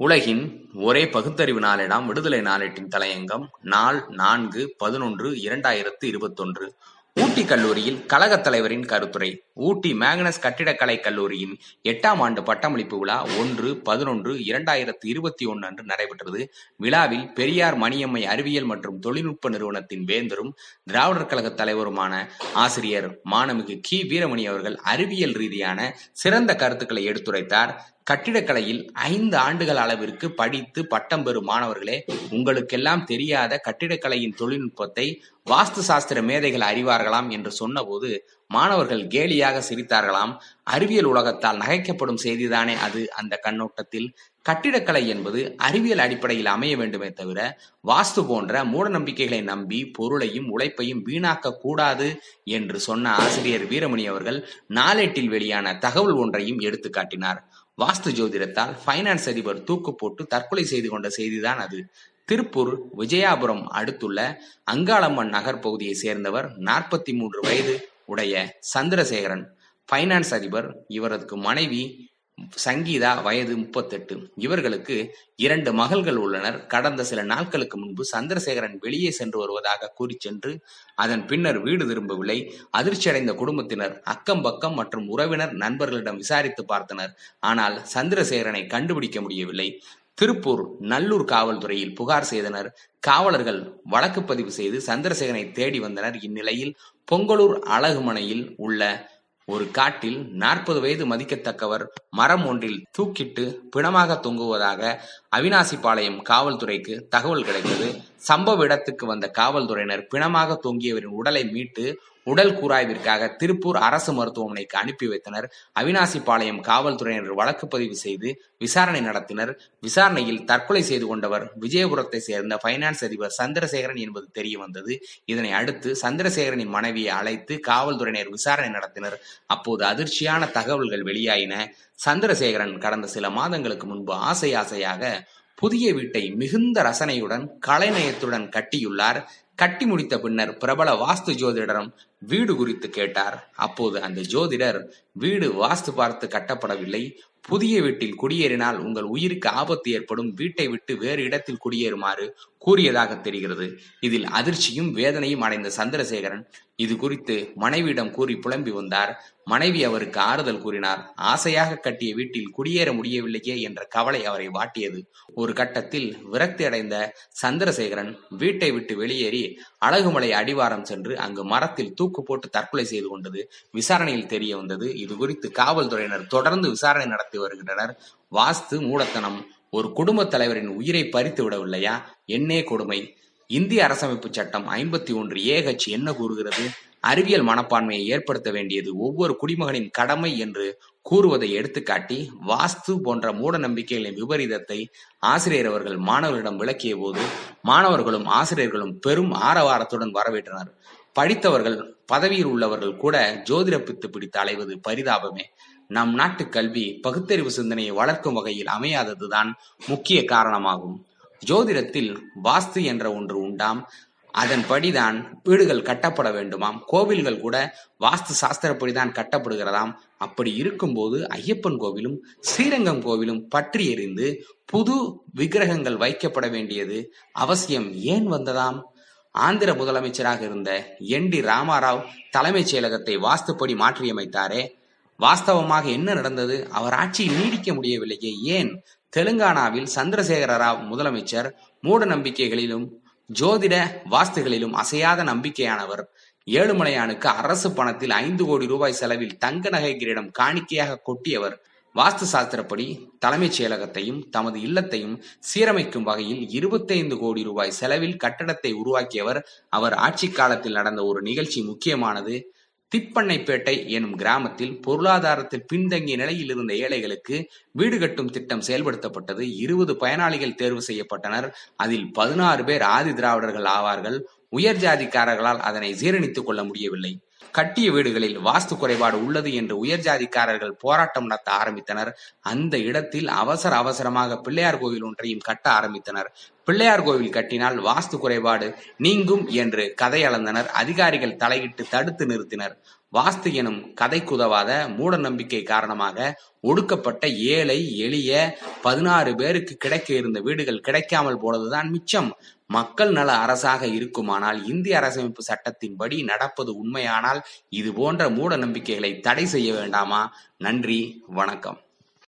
உலகின் ஒரே பகுத்தறிவு நாளேடாம் விடுதலை நாளேட்டின் தலையங்கம் நாள் நான்கு பதினொன்று இரண்டாயிரத்து இருபத்தொன்று. ஊட்டி கல்லூரியில் கழகத் தலைவரின் கருத்துரை ஊட்டி மேக்னஸ் கட்டிடக்கலை கல்லூரியின் எட்டாம் ஆண்டு பட்டமளிப்பு விழா ஒன்று பதினொன்று இரண்டாயிரத்து இருபத்தி ஒன்று அன்று நடைபெற்றது. விழாவில் பெரியார் மணியம்மை அறிவியல் மற்றும் தொழில்நுட்ப நிறுவனத்தின் வேந்தரும் திராவிடர் கழக தலைவருமான ஆசிரியர் மாணமிகு கி. வீரமணி அவர்கள் அறிவியல் ரீதியான சிறந்த கருத்துக்களை எடுத்துரைத்தார். கட்டிடக்கலையில் ஐந்து ஆண்டுகள் அளவிற்கு படித்து பட்டம் பெறும் மாணவர்களே உங்களுக்கெல்லாம் தெரியாத கட்டிடக்கலையின் தொழில்நுட்பத்தை வாஸ்து சாஸ்திர மேதைகள் அறிவார்களாம் என்று சொன்னபோது மாணவர்கள் கேலியாக சிரித்தார்களாம். அறிவியல் உலகத்தால் நகைக்கப்படும் செய்திதானே அது? அந்த கண்ணோட்டத்தில் கட்டிடக்கலை என்பது அறிவியல் அடிப்படையில் அமைய வேண்டுமே தவிர வாஸ்து போன்ற மூட நம்பிக்கைகளை நம்பி பொருளையும் உழைப்பையும் வீணாக்க கூடாது என்று சொன்ன ஆசிரியர் வீரமணி அவர்கள் நாளேட்டில் வெளியான தகவல் ஒன்றையும் எடுத்து காட்டினார் வாஸ்து ஜோதிடத்தால் பைனான்ஸ் அதிபர் தூக்கு போட்டு தற்கொலை செய்து கொண்ட செய்திதான் அது. திருப்பூர் விஜயாபுரம் அடுத்துள்ள அங்காளம்மன் நகர் பகுதியை சேர்ந்தவர் நாற்பத்தி மூன்று வயது உடைய சந்திரசேகரன். பைனான்ஸ் அதிபர் இவரது மனைவி சங்கீதா வயது முப்பத்தெட்டு. இவர்களுக்கு இரண்டு மகள்கள் உள்ளனர். கடந்த சில நாட்களுக்கு முன்பு சந்திரசேகரன் வெளியே சென்று வருவதாக கூறி சென்று அதன் பின்னர் வீடு திரும்பவில்லை. அதிர்ச்சியடைந்த குடும்பத்தினர் அக்கம் பக்கம் மற்றும் உறவினர் நண்பர்களிடம் விசாரித்து பார்த்தனர். ஆனால் சந்திரசேகரனை கண்டுபிடிக்க முடியவில்லை. திருப்பூர் நல்லூர் காவல்துறையில் புகார் செய்தனர். காவலர்கள் வழக்கு பதிவு செய்து சந்திரசேகரனை தேடி வந்தனர். இந்நிலையில் பொங்கலூர் அழகுமனையில் உள்ள ஒரு காட்டில் நாற்பது வயது மதிக்கத்தக்கவர் மரம் ஒன்றில் தூக்கிட்டு பிணமாக தொங்குவதாக அவினாசிபாளையம் காவல்துறைக்கு தகவல் கிடைத்தது. சம்பவ இடத்துக்கு வந்த காவல்துறையினர் பிணமாக தொங்கியவரின் உடலை மீட்டு உடல் கூராய்விற்காக திருப்பூர் அரசு மருத்துவமனைக்கு அனுப்பி வைத்தனர். அவினாசிபாளையம் காவல்துறையினர் வழக்கு பதிவு செய்து விசாரணை நடத்தினர். விசாரணையில் தற்கொலை செய்து கொண்டவர் விஜயபுரத்தை சேர்ந்த பைனான்ஸ் அதிபர் சந்திரசேகரன் என்பது தெரிய வந்தது. இதனை அடுத்து சந்திரசேகரனின் மனைவியை அழைத்து காவல்துறையினர் விசாரணை நடத்தினர். அப்போது அதிர்ச்சியான தகவல்கள் வெளியாயின. சந்திரசேகரன் கடந்த சில மாதங்களுக்கு முன்பு ஆசை ஆசையாக புதிய வீட்டை மிகுந்த ரசனையுடன் கலைநயத்துடன் கட்டியுள்ளார். கட்டி முடித்த பின்னர் பிரபல வாஸ்து ஜோதிடரும் வீடு குறித்து கேட்டார். அப்போது அந்த ஜோதிடர் வீடு வாஸ்து பார்த்து கட்டப்படவில்லை. புதிய வீட்டில் குடியேறினால் உங்கள் உயிருக்கு ஆபத்து ஏற்படும். வீட்டை விட்டு வேறு இடத்தில் குடியேறுமாறு கூறியதாக தெரிகிறது. இதில் அதிர்ச்சியும் வேதனையும் அடைந்த சந்திரசேகரன் இது குறித்து மனைவியிடம் கூறி புலம்பி வந்தார். மனைவி அவருக்கு ஆறுதல் கூறினார். ஆசையாக கட்டிய வீட்டில் குடியேற முடியவில்லையே என்ற கவலை அவரை வாட்டியது. ஒரு கட்டத்தில் விரக்தி அடைந்த சந்திரசேகரன் வீட்டை விட்டு வெளியேறி அழகுமலை அடிவாரம் சென்று அங்கு மரத்தில் தூக்கு போட்டு தற்கொலை செய்து கொண்டது விசாரணையில் தெரிய வந்தது. இது குறித்து காவல்துறையினர் தொடர்ந்து விசாரணை நடத்தி வருகின்றனர். வாஸ்து மூடத்தனம் ஒரு குடும்ப தலைவரின் உயிரை பறித்து விடவில்லையா என்னே கொடுமை. இந்திய அரசமைப்பு சட்டம் ஐம்பத்தி ஒன்று ஏஹெச் என்ன கூறுகிறது? அறிவியல் மனப்பான்மையை ஏற்படுத்த வேண்டியது ஒவ்வொரு குடிமகனின் கடமை என்று கூறுவதை எடுத்துக்காட்டி வாஸ்து போன்ற மூட நம்பிக்கைகளின் விபரீதத்தை ஆசிரியர் அவர்கள் மாணவர்களிடம் விளக்கிய போது மாணவர்களும் ஆசிரியர்களும் பெரும் ஆரவாரத்துடன் வரவேற்றனர். படித்தவர்கள் பதவியில் உள்ளவர்கள் கூட ஜோதிட பித்து பிடித்து அலைவது பரிதாபமே. நம் நாட்டு கல்வி பகுத்தறிவு சிந்தனையை வளர்க்கும் வகையில் அமையாததுதான் முக்கிய காரணமாகும். ஜோதிடத்தில் வாஸ்து என்ற ஒன்று உண்டாம். அதன்படிதான் வீடுகள் கட்டப்பட வேண்டுமாம். கோவில்கள் கூட வாஸ்து சாஸ்திரப்படிதான் கட்டப்படுகிறதாம். அப்படி இருக்கும்போது ஐயப்பன் கோவிலும் ஸ்ரீரங்கம் கோவிலும் பற்றி எறிந்து புது விக்கிரகங்கள் வைக்கப்பட வேண்டியது அவசியம் ஏன் வந்ததாம்? ஆந்திர முதலமைச்சராக இருந்த என் டி ராமாராவ் தலைமைச் செயலகத்தை வாஸ்துப்படி மாற்றியமைத்தாரே. வாஸ்தவமாக என்ன நடந்தது? அவர் ஆட்சியில் நீடிக்க முடியவில்லையே. ஏன்? தெலுங்கானாவில் சந்திரசேகர ராவ் முதலமைச்சர் மூட நம்பிக்கைகளிலும் ஜோதிட வாஸ்துகளிலும் அசையாத நம்பிக்கையானவர். ஏழுமலையானுக்கு அரசு பணத்தில் ஐந்து கோடி ரூபாய் செலவில் தங்க நகை கிரீடம் காணிக்கையாக கொட்டியவர். வாஸ்து சாஸ்திரப்படி தலைமைச் செயலகத்தையும் தமது இல்லத்தையும் சீரமைக்கும் வகையில் இருபத்தைந்து கோடி ரூபாய் செலவில் கட்டடத்தை உருவாக்கியவர் அவர். ஆட்சி காலத்தில் நடந்த ஒரு நிகழ்ச்சி முக்கியமானது. திப்பண்ணைப்பேட்டை எனும் கிராமத்தில் பொருளாதாரத்தில் பின்தங்கிய நிலையில் இருந்த ஏழைகளுக்கு வீடு கட்டும் திட்டம் செயல்படுத்தப்பட்டது. இருபது பயனாளிகள் தேர்வு செய்யப்பட்டனர். அதில் பதினாறு பேர் ஆதி திராவிடர்கள் ஆவார்கள். உயர் ஜாதிக்காரர்களால் அதனை ஜீரணித்துக் கொள்ள முடியவில்லை. கட்டிய வீடுகளில் வாஸ்து குறைபாடு உள்ளது என்று உயர்ஜாதிக்காரர்கள் போராட்டம் நடத்த ஆரம்பித்தனர். அந்த இடத்தில் அவசர அவசரமாக பிள்ளையார் கோவில் ஒன்றையும் கட்ட ஆரம்பித்தனர். பிள்ளையார் கோவில் கட்டினால் வாஸ்து குறைபாடு நீங்கும் என்று கதை அளந்தனர். அதிகாரிகள் தலையிட்டு தடுத்து நிறுத்தினர். வாஸ்து எனும் கதைக்குதவாத மூட நம்பிக்கை காரணமாக ஒடுக்கப்பட்ட ஏழை எளிய பதினாறு பேருக்கு கிடைக்க இருந்த வீடுகள் கிடைக்காமல் போனதுதான் மிச்சம். மக்கள் நல அரசாக இருக்குமானால் இந்திய அரசமைப்பு சட்டத்தின்படி நடப்பது உண்மையானால் இது போன்ற மூட நம்பிக்கைகளை தடை செய்ய வேண்டாமா? நன்றி வணக்கம்.